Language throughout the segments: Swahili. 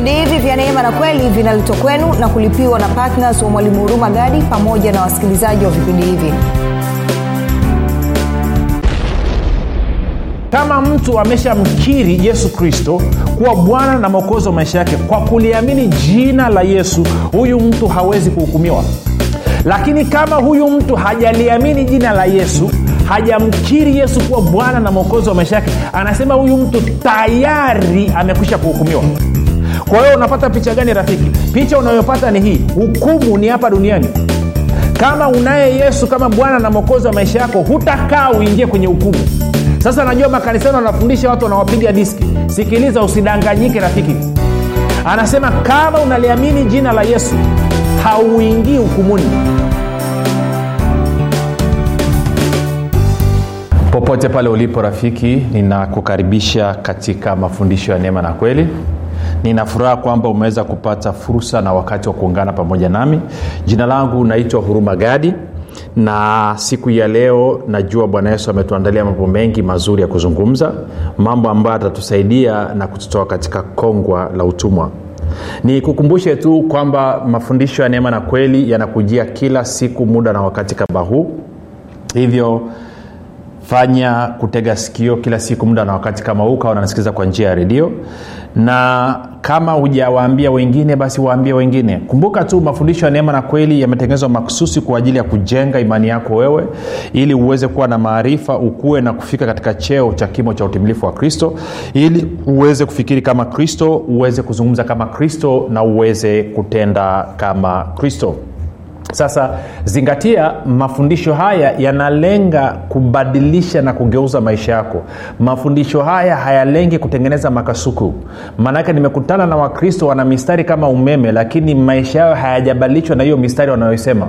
vipindi hivi vya neema na kweli vinaletwa kwenu na kulipiwa na ptns wa mwalimu huruma gadi pamoja na wasikilizaji wa vipindi hivi. Kama mtu ameshamkiri yesu kristo kuwa bwana na mwokozi wa maisha yake kwa kuliamini jina la yesu huyu mtu hawezi kuhukumiwa. Lakini kama huyu mtu hajaliamini jina la yesu hajamkiri yesu kuwa bwana na mwokozi wa maisha yake anasema huyu mtu tayari amekwisha kuhukumiwa kwa hiyo unapata picha gani rafiki? Picha unayopata ni hii. Hukumu ni hapa duniani. Kama unaye yesu kama bwana na mwokozi wa maisha yako hutakaa uingie kwenye hukumu. Sasa najua makanisani wanafundisha watu wanawapiga diski. Sikiliza usidanganyike rafiki. Anasema kama unaliamini jina la yesu hauingii hukumuni. Popote pale ulipo rafiki ninakukaribisha katika mafundisho ya neema na kweli ninafuraha kwamba umeweza kupata fursa na wakati wa kuungana pamoja nami. Jina langu naitwa huruma gadi na siku ya leo najua bwana yesu ametuandalia mambo mengi mazuri ya kuzungumza mambo ambayo atatusaidia na kututoa katika kongwa la utumwa. Nikukumbushe tu kwamba mafundisho ya neema na kweli yanakujia kila siku muda na wakati kama huu. Hivyo fanya kutega sikio kila siku muda na wakati kama huu kawa unanasikiliza kwa njia ya redio na kama hujawaambia wengine basi waambie wengine. Kumbuka tu mafundisho ya neema na kweli yametengenezwa makususi kwa ajili ya kujenga imani yako wewe ili uweze kuwa na maarifa ukuwe na kufika katika cheo cha kimo cha utimilifu wa kristo ili uweze kufikiri kama kristo uweze kuzungumza kama kristo na uweze kutenda kama kristo sasa zingatia mafundisho haya yanalenga kubadilisha na kugeuza maisha yako. Mafundisho haya hayalengi kutengeneza makasuku. Maanake nimekutana na wakristo wana mistari kama umeme lakini maisha yao hayajabadilishwa na hiyo mistari wanayosema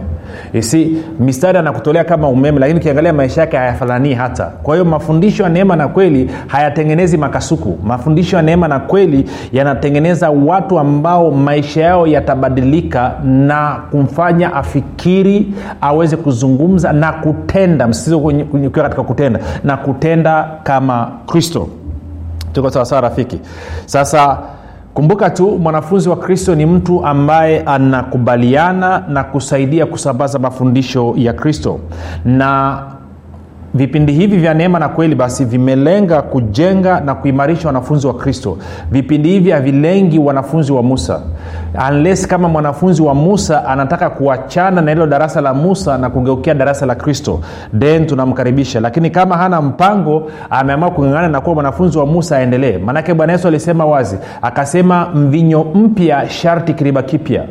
isi mistari anakutolea kama umeme lakini ukiangalia maisha yake hayafananii hata. Kwa hiyo mafundisho ya neema na kweli hayatengenezi makasuku. Mafundisho ya neema na kweli yanatengeneza watu ambao maisha yao yatabadilika na kumfanya afikiri aweze kuzungumza na kutenda. Msitizo ukiwa katika kutenda na kutenda kama kristo. Tuko sawasawa rafiki? Sasa kumbuka tu mwanafunzi wa kristo ni mtu ambaye anakubaliana na kusaidia kusambaza mafundisho ya kristo. Na vipindi hivi vya neema na kweli basi vimelenga kujenga na kuimarisha wanafunzi wa kristo. Vipindi hivi havilengi wanafunzi wa musa. Unless kama mwanafunzi wa musa anataka kuachana na hilo darasa la musa na kugeukia darasa la kristo then tunamkaribisha. Lakini kama hana mpango ameamua kungangana na kuwa mwanafunzi wa musa aendelee. Maanake bwana yesu alisema wazi akasema mvinyo mpya sharti kiriba kipya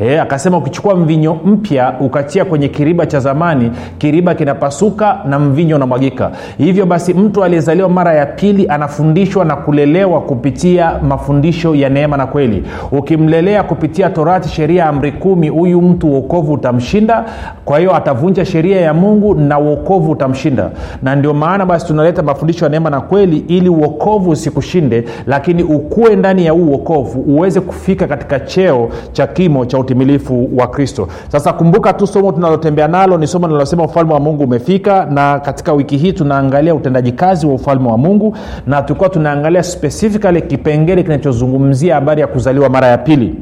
E, akasema ukichukua mvinyo mpya ukachia kwenye kiriba cha zamani kiriba kinapasuka na mvinyo unamwagika. Hivyo basi mtu aliyezaliwa mara ya pili anafundishwa na kulelewa kupitia mafundisho ya neema na kweli. Ukimlelea kupitia torati sheria ya amri kumi huyu mtu uokovu utamshinda. Kwa hiyo atavunja sheria ya mungu na uokovu utamshinda. Na ndio maana basi tunaleta mafundisho ya neema na kweli ili uokovu usikushinde lakini ukuwe ndani ya huu uokovu uweze kufika katika cheo cha kimo cha utimilifu wa kristo. Sasa kumbuka tu somo tunalotembea nalo ni somo linalosema ufalme wa mungu umefika na katika wiki hii tunaangalia utendaji kazi wa ufalme wa mungu na tulikuwa tunaangalia specifically kipengele kinachozungumzia habari ya kuzaliwa mara ya pili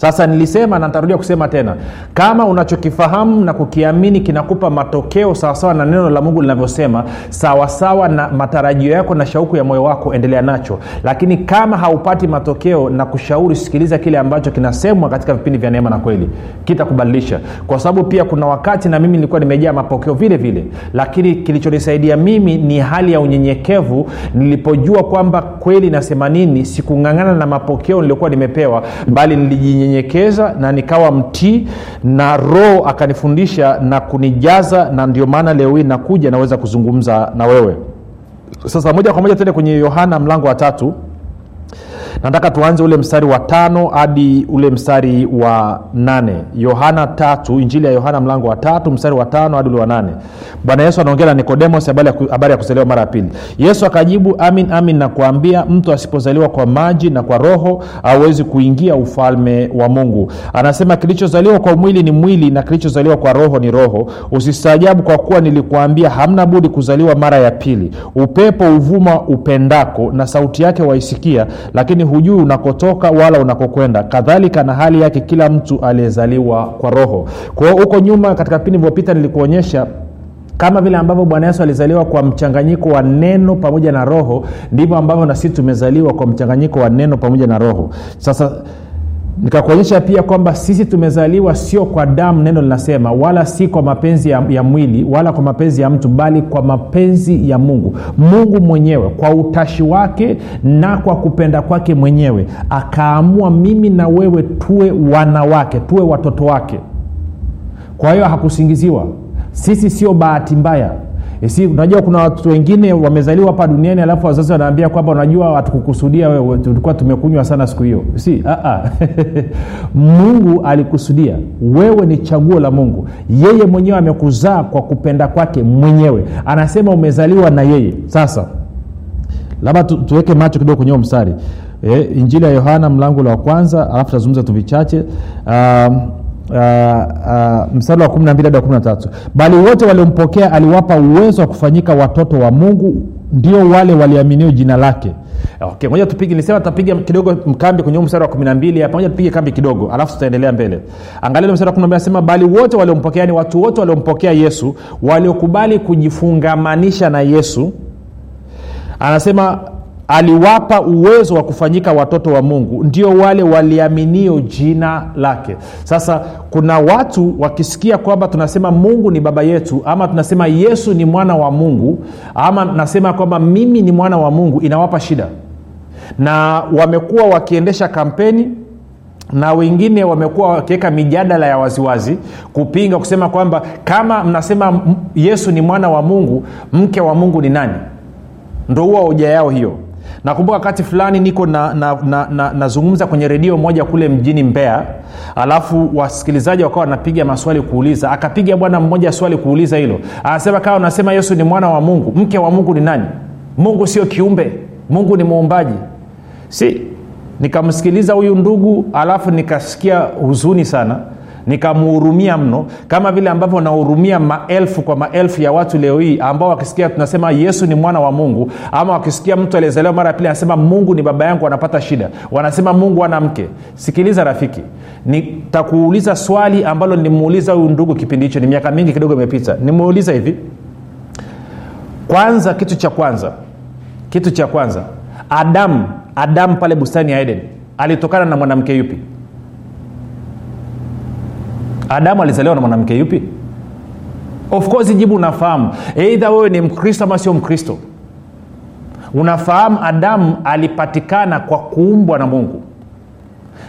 sasa nilisema na ntarudia kusema tena kama unachokifahamu na kukiamini kinakupa matokeo sawasawa na neno la mungu linavyosema sawasawa na matarajio yako na shauku ya moyo wako endelea nacho. Lakini kama haupati matokeo na kushauri sikiliza kile ambacho kinasemwa katika vipindi vya neema na kweli kitakubadilisha. Kwa sababu pia kuna wakati na mimi nilikuwa nimejaa mapokeo vile vile. Lakini kilichonisaidia mimi ni hali ya unyenyekevu. Nilipojua kwamba kweli nasema nini sikung'ang'ana na mapokeo niliokuwa nimepewa bali nilijinye nilijinyenyekeza na nikawa mtii na roho akanifundisha na kunijaza na ndio maana leo hii nakuja naweza kuzungumza na wewe. Sasa moja kwa moja tuende kwenye yohana mlango wa tatu nataka tuanze ule mstari wa tano hadi ule mstari wa nane. Yohana tatu injili ya yohana mlango wa tatu mstari wa tano hadi ule wa nane. Bwana yesu anaongea na nikodemos habari ya, kuzaliwa mara ya pili. Yesu akajibu amin amin nakuambia mtu asipozaliwa kwa maji na kwa roho hawezi kuingia ufalme wa mungu. Anasema kilichozaliwa kwa mwili ni mwili na kilichozaliwa kwa roho ni roho. Usistaajabu kwa kuwa nilikuambia hamna budi kuzaliwa mara ya pili. Upepo uvuma upendako na sauti yake waisikia lakini hujui unakotoka wala unakokwenda. Kadhalika na hali yake kila mtu aliyezaliwa kwa roho. Kwa hiyo huko nyuma katika vipindi vilivyopita nilikuonyesha kama vile ambavyo bwana yesu alizaliwa kwa mchanganyiko wa neno pamoja na roho ndivyo ambavyo na sisi tumezaliwa kwa mchanganyiko wa neno pamoja na roho. Sasa nikakuonyesha pia kwamba sisi tumezaliwa sio kwa damu neno linasema wala si kwa mapenzi ya, ya mwili wala kwa mapenzi ya mtu bali kwa mapenzi ya mungu. Mungu mwenyewe kwa utashi wake na kwa kupenda kwake mwenyewe akaamua mimi na wewe tuwe wanawake tuwe watoto wake. Kwa hiyo hakusingiziwa. Sisi sio bahati mbaya si unajua kuna watoto wengine wamezaliwa hapa duniani alafu wazazi wanaambia kwamba unajua hatukukusudia wewe tulikuwa tumekunywa sana siku hiyo. Si mungu alikusudia. Wewe ni chaguo la mungu. Yeye mwenyewe amekuzaa kwa kupenda kwake mwenyewe. Anasema umezaliwa na yeye. Sasa labda tu, tuweke macho kidogo kwenye mstari. E, injili ya yohana mlango la wa kwanza alafu tazungumza tu vichache. Um, Uh, mstari wa 12 hadi wa 13 bali wote waliompokea aliwapa uwezo wa kufanyika watoto wa mungu ndio wale waliaminio jina lake. Okay, moja tupige nisema tutapiga kidogo mkambi kwenye mstari wa 12 hapa. Moja tupige kambi kidogo alafu tutaendelea mbele. Angalia mstari wa 12 anasema bali wote waliompokea ni watu wote waliompokea yesu waliokubali kujifungamanisha na yesu anasema aliwapa uwezo wa kufanyika watoto wa mungu. Ndio wale waliaminio jina lake. Sasa kuna watu wakisikia kwamba tunasema mungu ni baba yetu ama tunasema yesu ni mwana wa mungu ama nasema kwamba mimi ni mwana wa mungu inawapa shida. Na wamekuwa wakiendesha kampeni na wengine wamekuwa wakiweka mijadala ya waziwazi kupinga kusema kwamba kama mnasema yesu ni mwana wa mungu mke wa mungu ni nani? Ndo huwa hoja yao hiyo nakumbuka wakati fulani niko nazungumza na, na, na, kwenye redio moja kule mjini mbea alafu wasikilizaji wakawa wanapiga maswali kuuliza. Akapiga bwana mmoja swali kuuliza hilo. Anasema kawa unasema yesu ni mwana wa mungu. Mke wa mungu ni nani? Mungu sio kiumbe. Mungu ni muumbaji. Si nikamsikiliza huyu ndugu alafu nikasikia huzuni sana nikamuhurumia mno kama vile ambavyo nahurumia maelfu kwa maelfu ya watu leo hii ambao wakisikia tunasema yesu ni mwana wa mungu ama wakisikia mtu aliyezaliwa mara ya pili anasema mungu ni baba yangu wanapata shida. Wanasema mungu ana mke. Sikiliza rafiki nitakuuliza swali ambalo nimuuliza huyu ndugu kipindi hicho ni miaka mingi kidogo imepita. Nimeuliza hivi kwanza kitu cha kwanza kitu cha kwanza adamu adamu pale bustani ya eden alitokana na mwanamke yupi adamu alizaliwa na mwanamke yupi? Of course jibu unafahamu. Eidha wewe ni mkristo ama sio mkristo. Unafahamu adamu alipatikana kwa kuumbwa na mungu.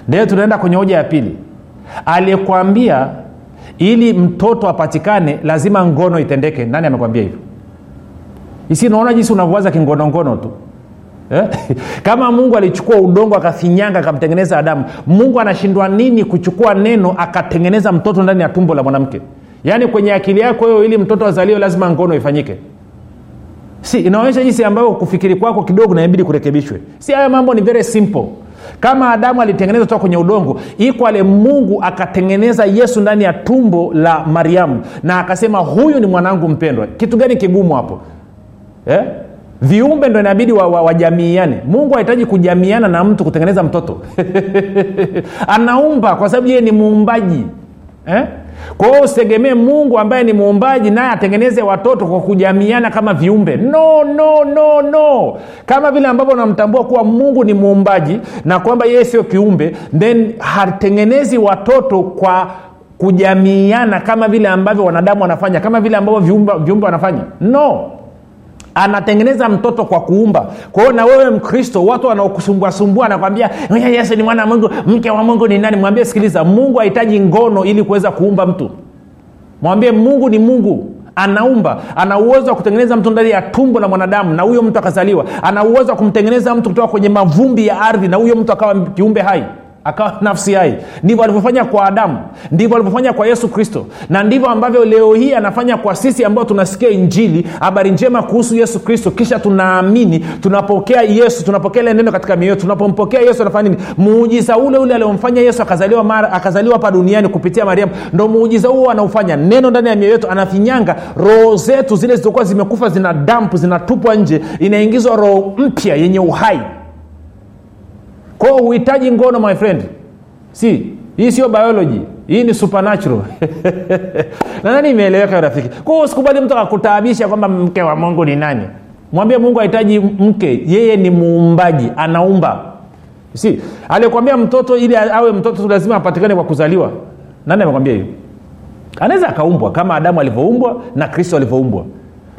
Ndio tunaenda kwenye hoja ya pili. Aliyekwambia ili mtoto apatikane lazima ngono itendeke. Nani amekwambia hivyo? Isi naona jinsi unavyowaza kingonongono tu eh? kama mungu alichukua udongo akafinyanga akamtengeneza adamu mungu anashindwa nini kuchukua neno akatengeneza mtoto ndani ya tumbo la mwanamke? Yaani kwenye akili yako hiyo ili mtoto azaliwe lazima ngono ifanyike. Si inaonyesha jinsi ambayo kufikiri kwako kidogo naibidi kurekebishwe. Si haya mambo ni very simple. Kama adamu alitengeneza toka kwenye udongo ikwale mungu akatengeneza yesu ndani ya tumbo la mariamu na akasema huyu ni mwanangu mpendwa. Kitu gani kigumu hapo? Eh? Viumbe ndo inabidi wajamiiane wa, wa mungu hahitaji kujamiana na mtu kutengeneza mtoto. Anaumba kwa sababu yeye ni muumbaji eh? kwa hiyo usitegemee mungu ambaye ni muumbaji naye atengeneze watoto kwa kujamiana kama viumbe. No no no no. Kama vile ambavyo unamtambua kuwa mungu ni muumbaji na kwamba yeye sio kiumbe then hatengenezi watoto kwa kujamiiana kama vile ambavyo wanadamu wanafanya kama vile ambavyo viumbe wanafanya. No anatengeneza mtoto kwa kuumba. Kwa hiyo na wewe mkristo watu wanaokusumbuasumbua anakwambia yesu ni mwana wa mungu mke wa mungu ni nani? Mwambie sikiliza mungu hahitaji ngono ili kuweza kuumba mtu. Mwambie mungu ni mungu anaumba ana uwezo wa kutengeneza mtu ndani ya tumbo la mwanadamu na huyo mtu akazaliwa. Ana uwezo wa kumtengeneza mtu kutoka kwenye mavumbi ya ardhi na huyo mtu akawa kiumbe hai akawa nafsi hai. Ndivyo alivyofanya kwa adamu. Ndivyo alivyofanya kwa yesu kristo. Na ndivyo ambavyo leo hii anafanya kwa sisi ambao tunasikia injili habari njema kuhusu yesu kristo. Kisha tunaamini tunapokea yesu tunapokea ile neno katika mioyo tunapompokea yesu anafanya nini? Muujiza ule ule aliomfanya yesu akazaliwa mara akazaliwa hapa duniani kupitia mariamu ndo muujiza huo anaufanya. Neno ndani ya mioyo yetu anafinyanga. Roho zetu zile zilizokuwa zimekufa zina dampu zinatupwa nje. Inaingizwa roho mpya yenye uhai kwao huhitaji ngono my friend. Si hii sio biology. Hii ni supernatural. Nadhani imeeleweka rafiki? Kwao usikubali mtu akakutaabisha kwamba mke wa mungu ni nani. Mwambie mungu hahitaji mke. Yeye ni muumbaji anaumba. Si alikwambia mtoto ili awe mtoto lazima apatikane kwa kuzaliwa. Nani amekwambia hiyo? Anaweza akaumbwa kama adamu alivyoumbwa na kristo alivyoumbwa.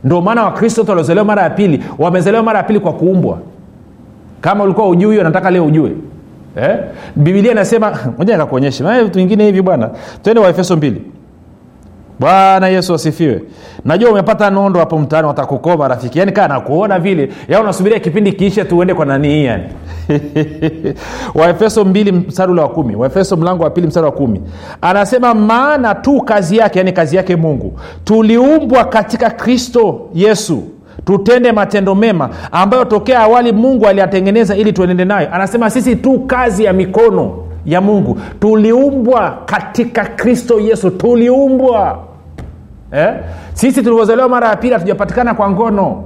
Ndio maana wakristo waliozaliwa mara ya pili wamezaliwa mara ya pili kwa kuumbwa kama ulikuwa ujui nataka leo ujue. Eh? bibilia inasema moja nikakuonyesha vitu vingine hivi bwana. Twende waefeso mbili. Bwana yesu asifiwe. Najua umepata nondo hapo mtaani watakukoma rafiki. Yaani kaa nakuona vile. Ya unasubiria kipindi kiishe tuende kwa nanii hii yani waefeso mbili mstari wa kumi. Waefeso mlango wa pili mstari wa kumi. Anasema maana tu kazi yake yaani kazi yake mungu tuliumbwa katika kristo yesu tutende matendo mema ambayo tokea awali mungu aliyatengeneza ili tuenende nayo. Anasema sisi tu kazi ya mikono ya mungu. Tuliumbwa katika kristo yesu. Tuliumbwa. Eh? sisi tulivyozaliwa mara ya pili hatujapatikana kwa ngono.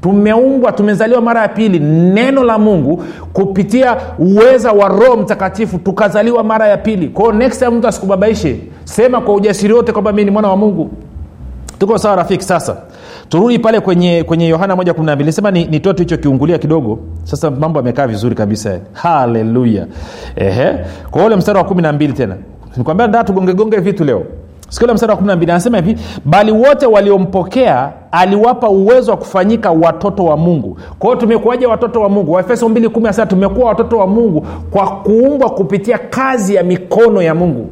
Tumeumbwa tumezaliwa mara ya pili. Neno la mungu kupitia uweza wa roho mtakatifu tukazaliwa mara ya pili. Kwao next time mtu asikubabaishe sema kwa ujasiri wote kwamba mi ni mwana wa mungu. Tuko sawa rafiki? Sasa turudi pale kwenye kwenye yohana moja kumi na mbili. Nisema nitoe tu hicho kiungulia kidogo. Sasa mambo yamekaa vizuri kabisa. Haleluya kwa ule mstari wa kumi na mbili tena. Nikwambia ndaa tugongegonge vitu leo. Sikile mstari wa kumi anasema hivi bali wote waliompokea aliwapa uwezo wa kufanyika watoto wa mungu. Kwa hiyo tumekuwaje watoto wa mungu? Waefeso mbili kumi anasema tumekuwa watoto wa mungu kwa kuumbwa kupitia kazi ya mikono ya mungu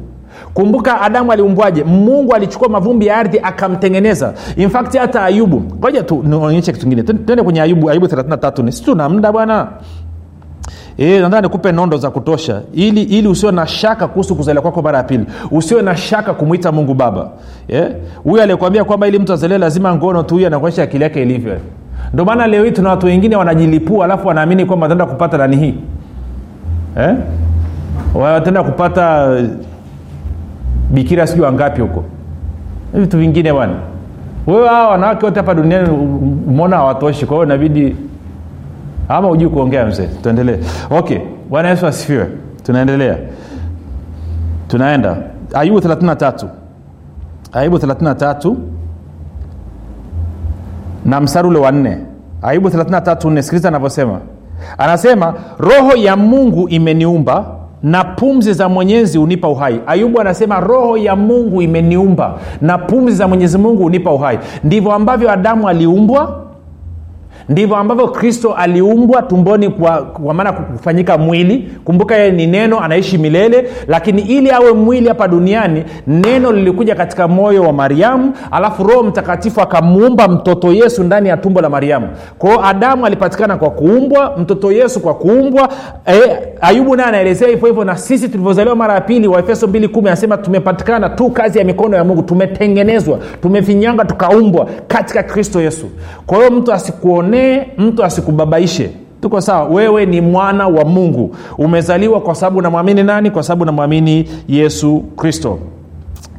kumbuka adamu aliumbwaje? Mungu alichukua mavumbi ya ardhi akamtengeneza. Infact hata ayubu. Ngoja tu nionyeshe kitu kingine. Twende kwenye ayubu ayubu 33 si tuna muda bwana? E, nadhani nikupe nondo za kutosha. Ili ili usiwe na shaka kuhusu kuzaliwa kwako mara ya pili. Usiwe na shaka kumwita mungu baba. Huyu yeah? aliyekwambia kwamba ili mtu azalie lazima ngono tu huyu anakuonyesha akili yake ilivyo. Ndio maana leo hii tuna watu wengine wanajilipua alafu wanaamini kwamba wataenda kupata nani hii? Eh? wataenda kupata bikira sijui wangapi huko? Vitu vingine bwana. Wewe hawa wanawake wote hapa duniani umeona hawatoshi kwa hiyo inabidi ama hujui kuongea mzee. Tuendelee. Okay bwana yesu asifiwe. Tunaendelea. Tunaenda. Ayubu 33 ayubu 33 na msari ule wa nne. Ayubu 33 nne sikiliza anavyosema. Anasema roho ya mungu imeniumba na pumzi za mwenyezi hunipa uhai. Ayubu anasema roho ya mungu imeniumba na pumzi za mwenyezi mungu hunipa uhai. Ndivyo ambavyo adamu aliumbwa ndivyo ambavyo kristo aliumbwa tumboni kwa, kwa maana kufanyika mwili. Kumbuka yeye ni neno anaishi milele lakini ili awe mwili hapa duniani neno lilikuja katika moyo wa mariamu alafu roho mtakatifu akamuumba mtoto yesu ndani ya tumbo la mariamu. Kwao adamu alipatikana kwa kuumbwa mtoto yesu kwa kuumbwa. E, ayubu naye anaelezea hivyo hivyo na sisi tulivyozaliwa mara ya pili waefeso 2 anasema tumepatikana tu kazi ya mikono ya mungu tumetengenezwa tumefinyanga tukaumbwa katika kristo yesu. Kwa hiyo mtu asikuone akuonee mtu asikubabaishe. Tuko sawa? Wewe ni mwana wa mungu. Umezaliwa kwa sababu unamwamini nani? Kwa sababu unamwamini yesu kristo.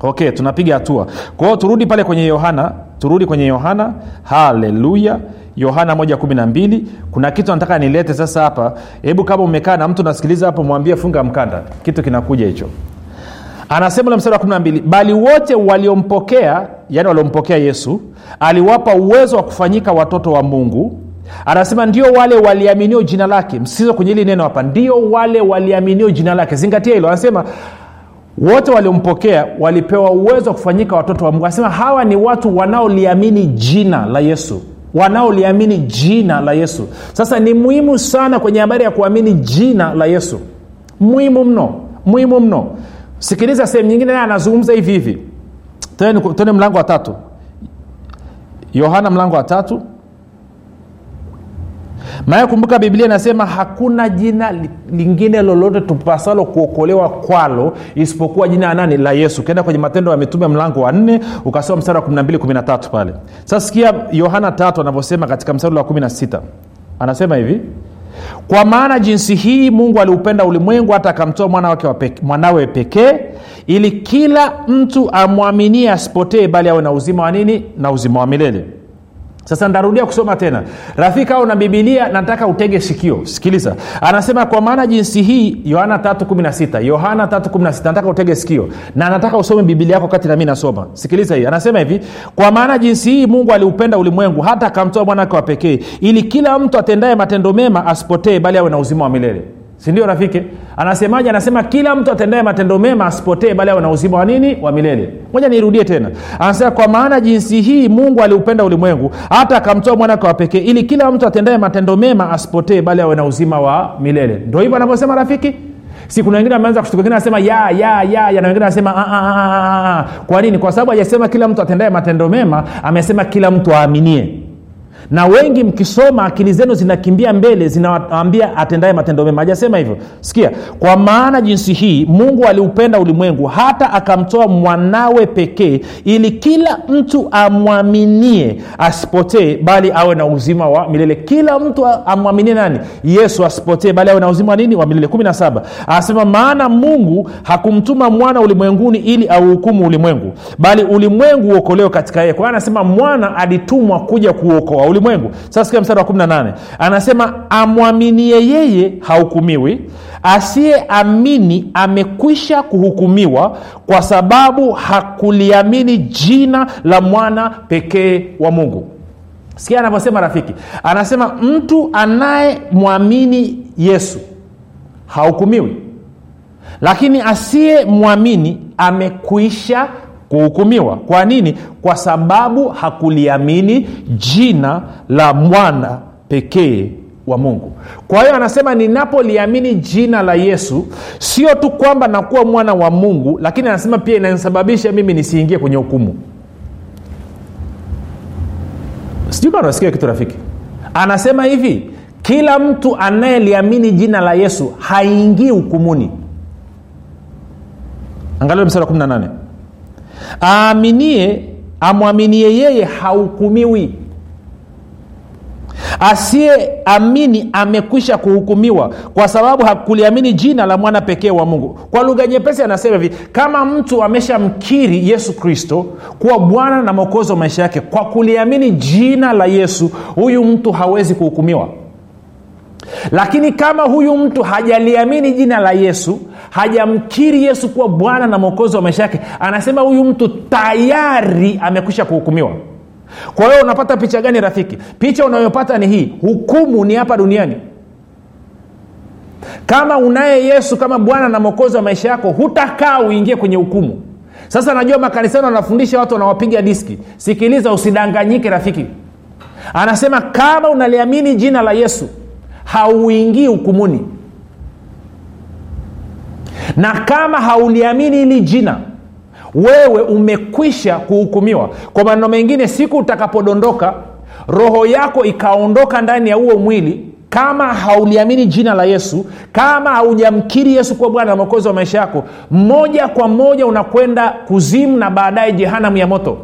Okay tunapiga hatua. Kwa hiyo turudi pale kwenye yohana. Turudi kwenye yohana. Haleluya. Yohana 112 kuna kitu nataka nilete sasa hapa. Hebu kama umekaa na mtu nasikiliza hapo mwambie funga mkanda. Kitu kinakuja hicho anasema ule mstari wa 12 bali wote waliompokea yani waliompokea yesu aliwapa uwezo wa kufanyika watoto wa mungu. Anasema ndio wale waliaminio jina lake. Msizo kwenye hili neno hapa ndio wale waliaminio jina lake. Zingatia hilo. Anasema wote waliompokea walipewa uwezo wa kufanyika watoto wa mungu. Anasema hawa ni watu wanaoliamini jina la yesu wanaoliamini jina la yesu. Sasa ni muhimu sana kwenye habari ya kuamini jina la yesu. Muhimu mno muhimu mno sikiliza sehemu nyingine naye anazungumza hivi hivi. Tene mlango wa tatu. Yohana mlango wa tatu. Maana kumbuka biblia inasema hakuna jina lingine lolote tupasalo kuokolewa kwalo isipokuwa jina ya nani? La yesu. Ukienda kwenye matendo ya mitume mlango wa nne ukasoma mstari wa 12 pale. Sasa sikia yohana tatu anavyosema katika mstari wa 16 anasema hivi kwa maana jinsi hii mungu aliupenda ulimwengu hata akamtoa mwana wake peke, mwanawe pekee ili kila mtu amwaminie asipotee bali awe na uzima wa nini? Na uzima wa milele sasa ntarudia kusoma tena. Rafiki au na bibilia nataka utege sikio. Sikiliza. Anasema kwa maana jinsi hii yohana 316 yohana 316 nataka utege sikio. Na nataka usome bibilia yako kati nami nasoma. Sikiliza hii. Anasema hivi kwa maana jinsi hii mungu aliupenda ulimwengu hata akamtoa mwanawake wa pekee ili kila mtu atendaye matendo mema asipotee bali awe na uzima wa milele sindio rafiki? Anasemaje? Anasema kila mtu atendaye matendo mema asipotee bali awe na uzima wa nini? Wa milele. Moja niirudie tena. Anasema kwa maana jinsi hii mungu aliupenda ulimwengu hata akamtoa mwanake wa pekee ili kila mtu atendaye matendo mema asipotee bali awe na uzima wa milele. Ndo hivyo anavyosema rafiki? Si kuna wengine ameanza kushtuka wengine ya ya ya ya na wengine anasema "Ah, ah, ah, ah." kwa nini? Kwa sababu hajasema kila mtu atendaye matendo mema amesema kila mtu aaminie na wengi mkisoma akili zenu zinakimbia mbele zinawaambia atendaye matendo mema. Hajasema hivyo. Sikia kwa maana jinsi hii mungu aliupenda ulimwengu hata akamtoa mwanawe pekee ili kila mtu amwaminie asipotee bali awe na uzima wa milele. Kila mtu amwaminie nani? Yesu asipotee bali awe na uzima wa nini? Wa milele. 17 anasema maana mungu hakumtuma mwana ulimwenguni ili auhukumu ulimwengu bali ulimwengu uokolewe katika yeye. Kwa anasema mwana alitumwa kuja kuokoa ulimwengu. Sasa mstari wa 18 anasema amwaminie yeye hahukumiwi asiyeamini amekwisha kuhukumiwa kwa sababu hakuliamini jina la mwana pekee wa mungu. Sikia anavyosema rafiki. Anasema mtu anayemwamini yesu hahukumiwi lakini asiyemwamini amekwisha kuhukumiwa. Kwa nini? Kwa sababu hakuliamini jina la mwana pekee wa mungu. Kwa hiyo anasema ninapoliamini jina la yesu sio tu kwamba nakuwa mwana wa mungu lakini anasema pia inanisababisha mimi nisiingie kwenye hukumu. Sijui kitu rafiki. Anasema hivi kila mtu anayeliamini jina la yesu haingii hukumuni. Angalia msara wa 18 aaminie amwaminie yeye hahukumiwi. Asiyeamini amekwisha kuhukumiwa kwa sababu hakuliamini jina la mwana pekee wa mungu. Kwa lugha nyepesi anasema hivi kama mtu ameshamkiri yesu kristo kuwa bwana na mwokozi wa maisha yake kwa kuliamini jina la yesu huyu mtu hawezi kuhukumiwa lakini kama huyu mtu hajaliamini jina la yesu hajamkiri yesu kuwa bwana na mwokozi wa maisha yake anasema huyu mtu tayari amekwisha kuhukumiwa. Kwa hiyo unapata picha gani rafiki? Picha unayopata ni hii hukumu ni hapa duniani. Kama unaye yesu kama bwana na mwokozi wa maisha yako hutakaa uingie kwenye hukumu. Sasa najua makanisani wanafundisha watu wanawapiga diski. Sikiliza usidanganyike rafiki. Anasema kama unaliamini jina la yesu hauingii hukumuni. Na kama hauliamini hili jina wewe umekwisha kuhukumiwa. Kwa maneno mengine siku utakapodondoka roho yako ikaondoka ndani ya huo mwili kama hauliamini jina la yesu kama haujamkiri yesu kuwa bwana na mwokozi wa maisha yako moja kwa moja unakwenda kuzimu na baadaye jehanamu ya moto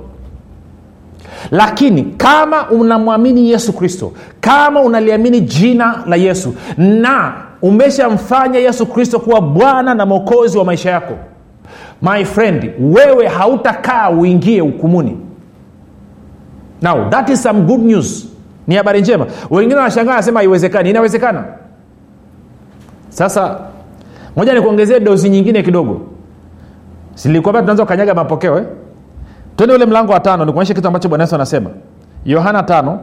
lakini kama unamwamini yesu kristo kama unaliamini jina la yesu na umeshamfanya yesu kristo kuwa bwana na mwokozi wa maisha yako my friend wewe hautakaa uingie hukumuni. Now that is some good news. Ni habari njema. Wengine wanashangaa anasema haiwezekani. Inawezekana? Sasa moja nikuongezee dozi nyingine kidogo. Silikwambia tunaanza kukanyaga mapokeo eh? Twende ule mlango wa tano nikuonyeshe kitu ambacho bwana yesu anasema. Yohana tano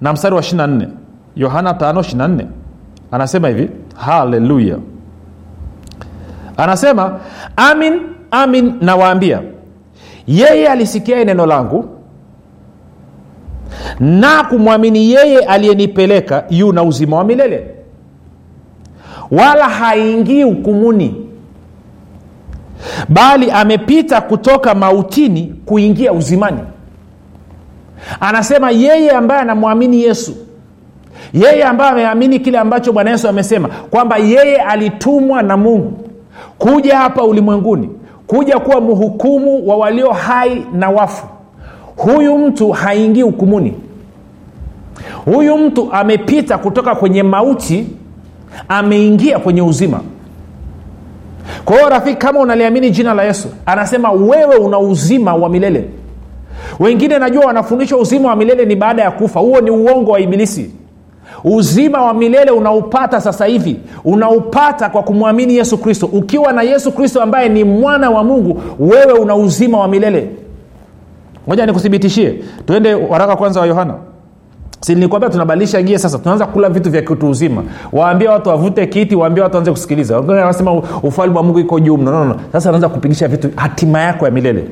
na mstari wa 24 yohana tano 24 anasema hivi haleluya. Anasema amin amin nawaambia yeye alisikia neno langu na kumwamini yeye aliyenipeleka yu na uzima wa milele. Wala haingii hukumuni bali amepita kutoka mautini kuingia uzimani. Anasema yeye ambaye anamwamini yesu yeye ambaye ameamini kile ambacho bwana yesu amesema kwamba yeye alitumwa na mungu kuja hapa ulimwenguni kuja kuwa mhukumu wa walio hai na wafu. Huyu mtu haingii hukumuni. Huyu mtu amepita kutoka kwenye mauti ameingia kwenye uzima kwa hiyo rafiki kama unaliamini jina la yesu anasema wewe una uzima wa milele. Wengine najua wanafundishwa uzima wa milele ni baada ya kufa. Huo ni uongo wa ibilisi. Uzima wa milele unaupata sasa hivi. Unaupata kwa kumwamini yesu kristo. Ukiwa na yesu kristo ambaye ni mwana wa mungu wewe una uzima wa milele. Moja nikuthibitishie. Tuende waraka kwanza wa yohana si tunabadilisha gia sasa tunaanza kula vitu vya kitu uzima. Waambie watu wavute kiti waambie watu waanze kusikiliza. Wanasema ufalme wa mungu iko juu mno. No, sasa anaanza kupigisha vitu hatima yako ya milele.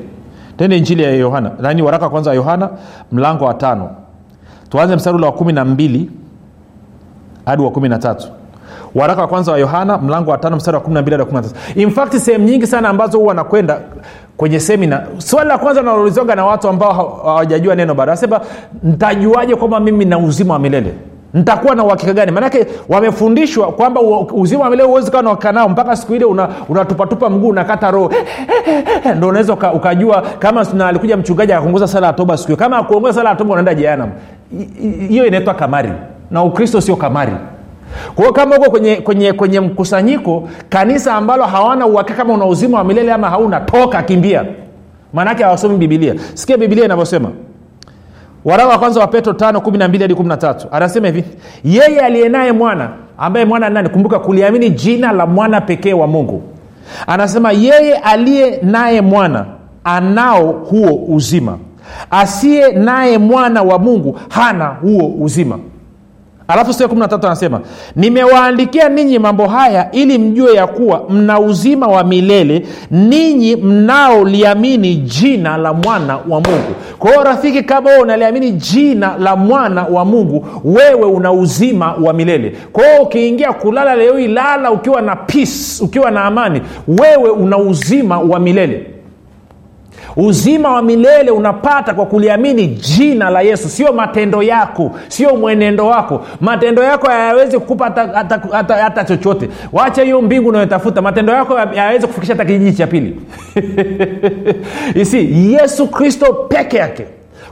Tende injili ya yohana. Nani waraka kwanza wa yohana mlango wa tano. Tuanze mstari wa kumi na mbili hadi wa kumi na tatu. Waraka wa kwanza wa yohana mlango wa tano mstari wa 12 hadi 13 in fact sehemu nyingi sana ambazo huwa nakwenda kwenye semina swali la kwanza nalolizonga na watu ambao hawajajua neno bado. Anasema ntajuaje kwamba mimi na uzima wa milele? Ntakuwa na uhakika gani? Maanake wamefundishwa kwamba uzima wa milele huwezi kawa nauhakika nao. Mpaka siku ile unatupatupa una mguu unakata roho. Ndo unaweza uka, ukajua kama na alikuja mchungaji akakuongoza sala ya toba siku hiyo. Kama akuongoza sala ya toba unaenda jeanam hiyo inaitwa kamari. Na ukristo sio kamari kwao kama huko kwenye, kwenye, kwenye mkusanyiko kanisa ambalo hawana uhakika kama una uzima wa milele ama hauna toka kimbia. Maanaake hawasomi bibilia sikia bibilia inavyosema. Waraka wa kwanza wa petro 5 hadi 13 anasema hivi yeye aliye naye mwana ambaye mwana nani? Kumbuka kuliamini jina la mwana pekee wa mungu. Anasema yeye aliye naye mwana anao huo uzima. Asiye naye mwana wa mungu hana huo uzima alafu sura 13 anasema nimewaandikia ninyi mambo haya ili mjue ya kuwa mna uzima wa milele ninyi mnaoliamini jina la mwana wa mungu. Kwa hiyo rafiki kama wewe unaliamini jina la mwana wa mungu wewe una uzima wa milele. Kwa hiyo ukiingia kulala leo hii lala ukiwa na peace ukiwa na amani wewe una uzima wa milele uzima wa milele unapata kwa kuliamini jina la yesu. Sio matendo yako sio mwenendo wako. Matendo yako hayawezi kukupa hata, hata, chochote. Wacha hiyo mbingu unayotafuta. Matendo yako hayawezi kufikisha hata kijiji cha pili. Isi yesu kristo peke yake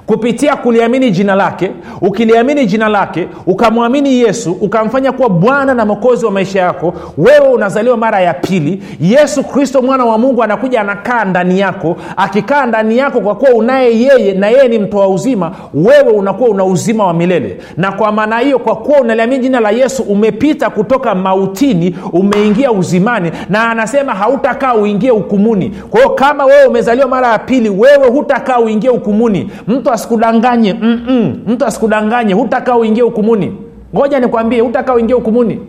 kupitia kuliamini jina lake ukiliamini jina lake ukamwamini yesu ukamfanya kuwa bwana na mokozi wa maisha yako wewe unazaliwa mara ya pili yesu kristo mwana wa mungu anakuja anakaa ndani yako. Akikaa ndani yako kwa kuwa unaye yeye na yeye ni mtoa uzima wewe unakuwa una uzima wa milele. Na kwa maana hiyo kwa kuwa unaliamini jina la yesu umepita kutoka mautini umeingia uzimani na anasema hautakaa uingie hukumuni kwa hiyo kama wewe umezaliwa mara ya pili wewe hutakaa uingie hukumuni mtu asikudanganye. Mm-mm. mtu asikudanganye. Hutakaa uingie hukumuni. Ngoja nikwambie hutakaa uingie hukumuni.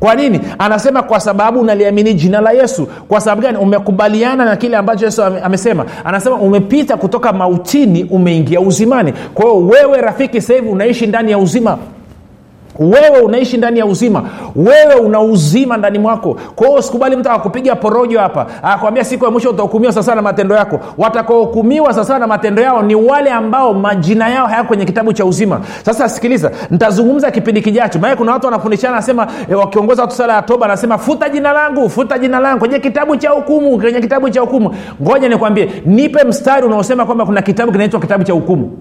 Kwa nini? Anasema kwa sababu unaliamini jina la yesu. Kwa sababu gani? Umekubaliana na kile ambacho yesu amesema. Anasema umepita kutoka mautini umeingia uzimani. Kwa hiyo wewe rafiki sahivi unaishi ndani ya uzima wewe unaishi ndani ya uzima. Wewe una uzima ndani mwako. Kwa hiyo usikubali mtu akakupiga porojo hapa akakwambia siku ya mwisho utahukumiwa sasa na matendo yako. Watakaohukumiwa sasa na matendo yao ni wale ambao majina yao hayako kwenye kitabu cha uzima. Sasa sikiliza nitazungumza kipindi kijacho. Maana kuna watu wanafundishana anasema e, wakiongoza watu sala ya toba anasema futa jina langu futa jina langu kwenye kitabu cha hukumu kwenye kitabu cha hukumu. Ngoja nikwambie nipe mstari unaosema kwamba kuna kitabu kinaitwa kitabu cha hukumu.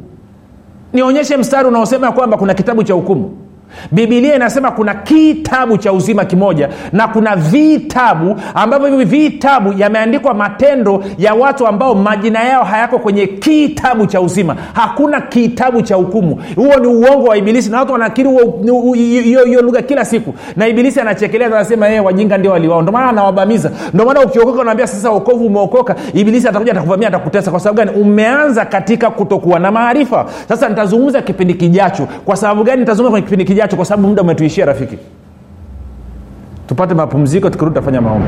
Nionyeshe mstari unaosema kwamba kuna kitabu cha hukumu bibilia inasema kuna kitabu cha uzima kimoja na kuna vitabu ambavyo hivi vitabu yameandikwa matendo ya watu ambao majina yao hayako kwenye kitabu cha uzima. Hakuna kitabu cha hukumu. Huo ni uongo wa ibilisi na watu wanakiri hiyo lugha kila siku. Na ibilisi anachekelea anasema hey, wajinga ndio waliwao. Ndio maana anawabamiza. Ndio maana ukiokoka unaambia sasa okovu umeokoka. Ibilisi atakuja atakuvamia atakutesa. Kwa sababu gani? Umeanza katika kutokuwa na maarifa. Sasa nitazungumza kipindi kijacho. Kwa sababu gani nitazungumza kwenye kipindi kijacho kwa sababu muda umetuishia rafiki. Tupate mapumziko tukirudi tafanya maombi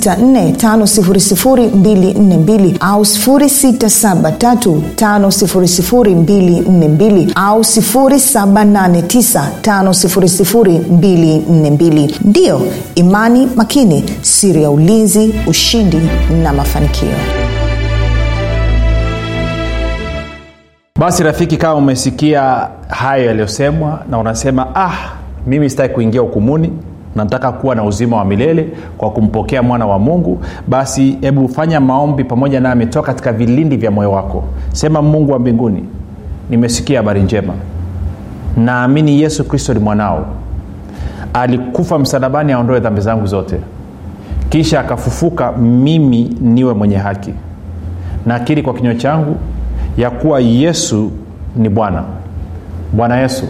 7645242 au 6735242 au 7895242 ndiyo imani makini siri ya ulinzi ushindi na mafanikio. Basi rafiki kama umesikia hayo yaliyosemwa na unasema ah mimi sitaki kuingia hukumuni nataka kuwa na uzima wa milele kwa kumpokea mwana wa mungu. Basi hebu fanya maombi pamoja nami toka katika vilindi vya moyo wako. Sema mungu wa mbinguni nimesikia habari njema. Naamini yesu kristo ni mwanao. Alikufa msalabani aondoe dhambi zangu zote. Kisha akafufuka mimi niwe mwenye haki. Nakiri kwa kinywa changu ya kuwa yesu ni bwana. Bwana yesu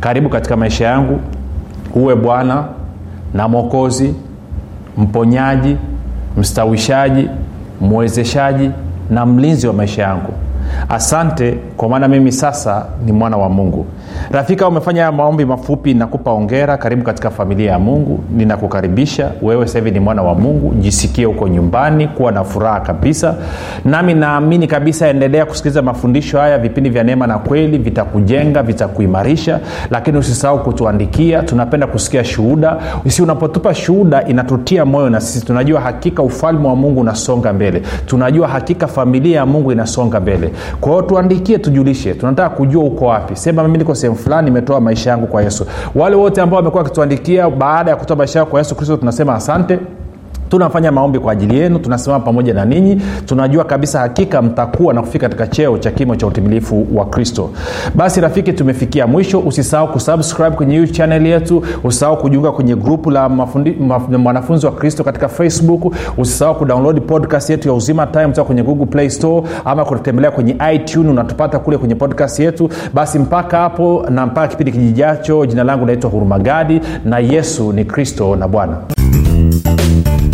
karibu katika maisha yangu. Uwe bwana na mwokozi mponyaji mstawishaji mwezeshaji na mlinzi wa maisha yangu. Asante kwa maana mimi sasa ni mwana wa mungu rafika umefanya maombi mafupi nakupa ongera karibu katika familia ya mungu. Ninakukaribisha. Wewe sasa hivi ni mwana wa mungu. Jisikie huko nyumbani kuwa na furaha kabisa. Nami naamini kabisa endelea kusikiliza mafundisho haya vipindi vya neema na kweli vitakujenga vitakuimarisha. Lakini usisahau kutuandikia. Tunapenda kusikia shuhuda. Si unapotupa shuhuda inatutia moyo na sisi tunajua hakika ufalme wa mungu unasonga mbele. Tunajua hakika familia ya mungu inasonga mbele. Kwa hiyo tuandikie tujulishe. Tunataka kujua uko wapi. Sema mimi niko sehemu fulani imetoa maisha yangu kwa yesu. Wale wote ambao wamekuwa wakituandikia baada ya kutoa maisha yao kwa yesu kristo tunasema asante tunafanya maombi kwa ajili yenu tunasimama pamoja na ninyi. Tunajua kabisa hakika mtakuwa na kufika katika cheo cha kimo cha utimilifu wa kristo. Basi rafiki tumefikia mwisho. Usisahau kusubscribe kwenye youtube chaneli yetu. Usisahau kujiunga kwenye grupu la mwanafunzi wa kristo katika facebook. Usisahau kudownload podcast yetu ya uzima time kutoka kwenye google play store ama kutembelea kwenye itune unatupata kule kwenye podcast yetu. Basi mpaka hapo na mpaka kipindi kijijacho jina langu naitwa hurumagadi na yesu ni kristo na bwana. umekuwa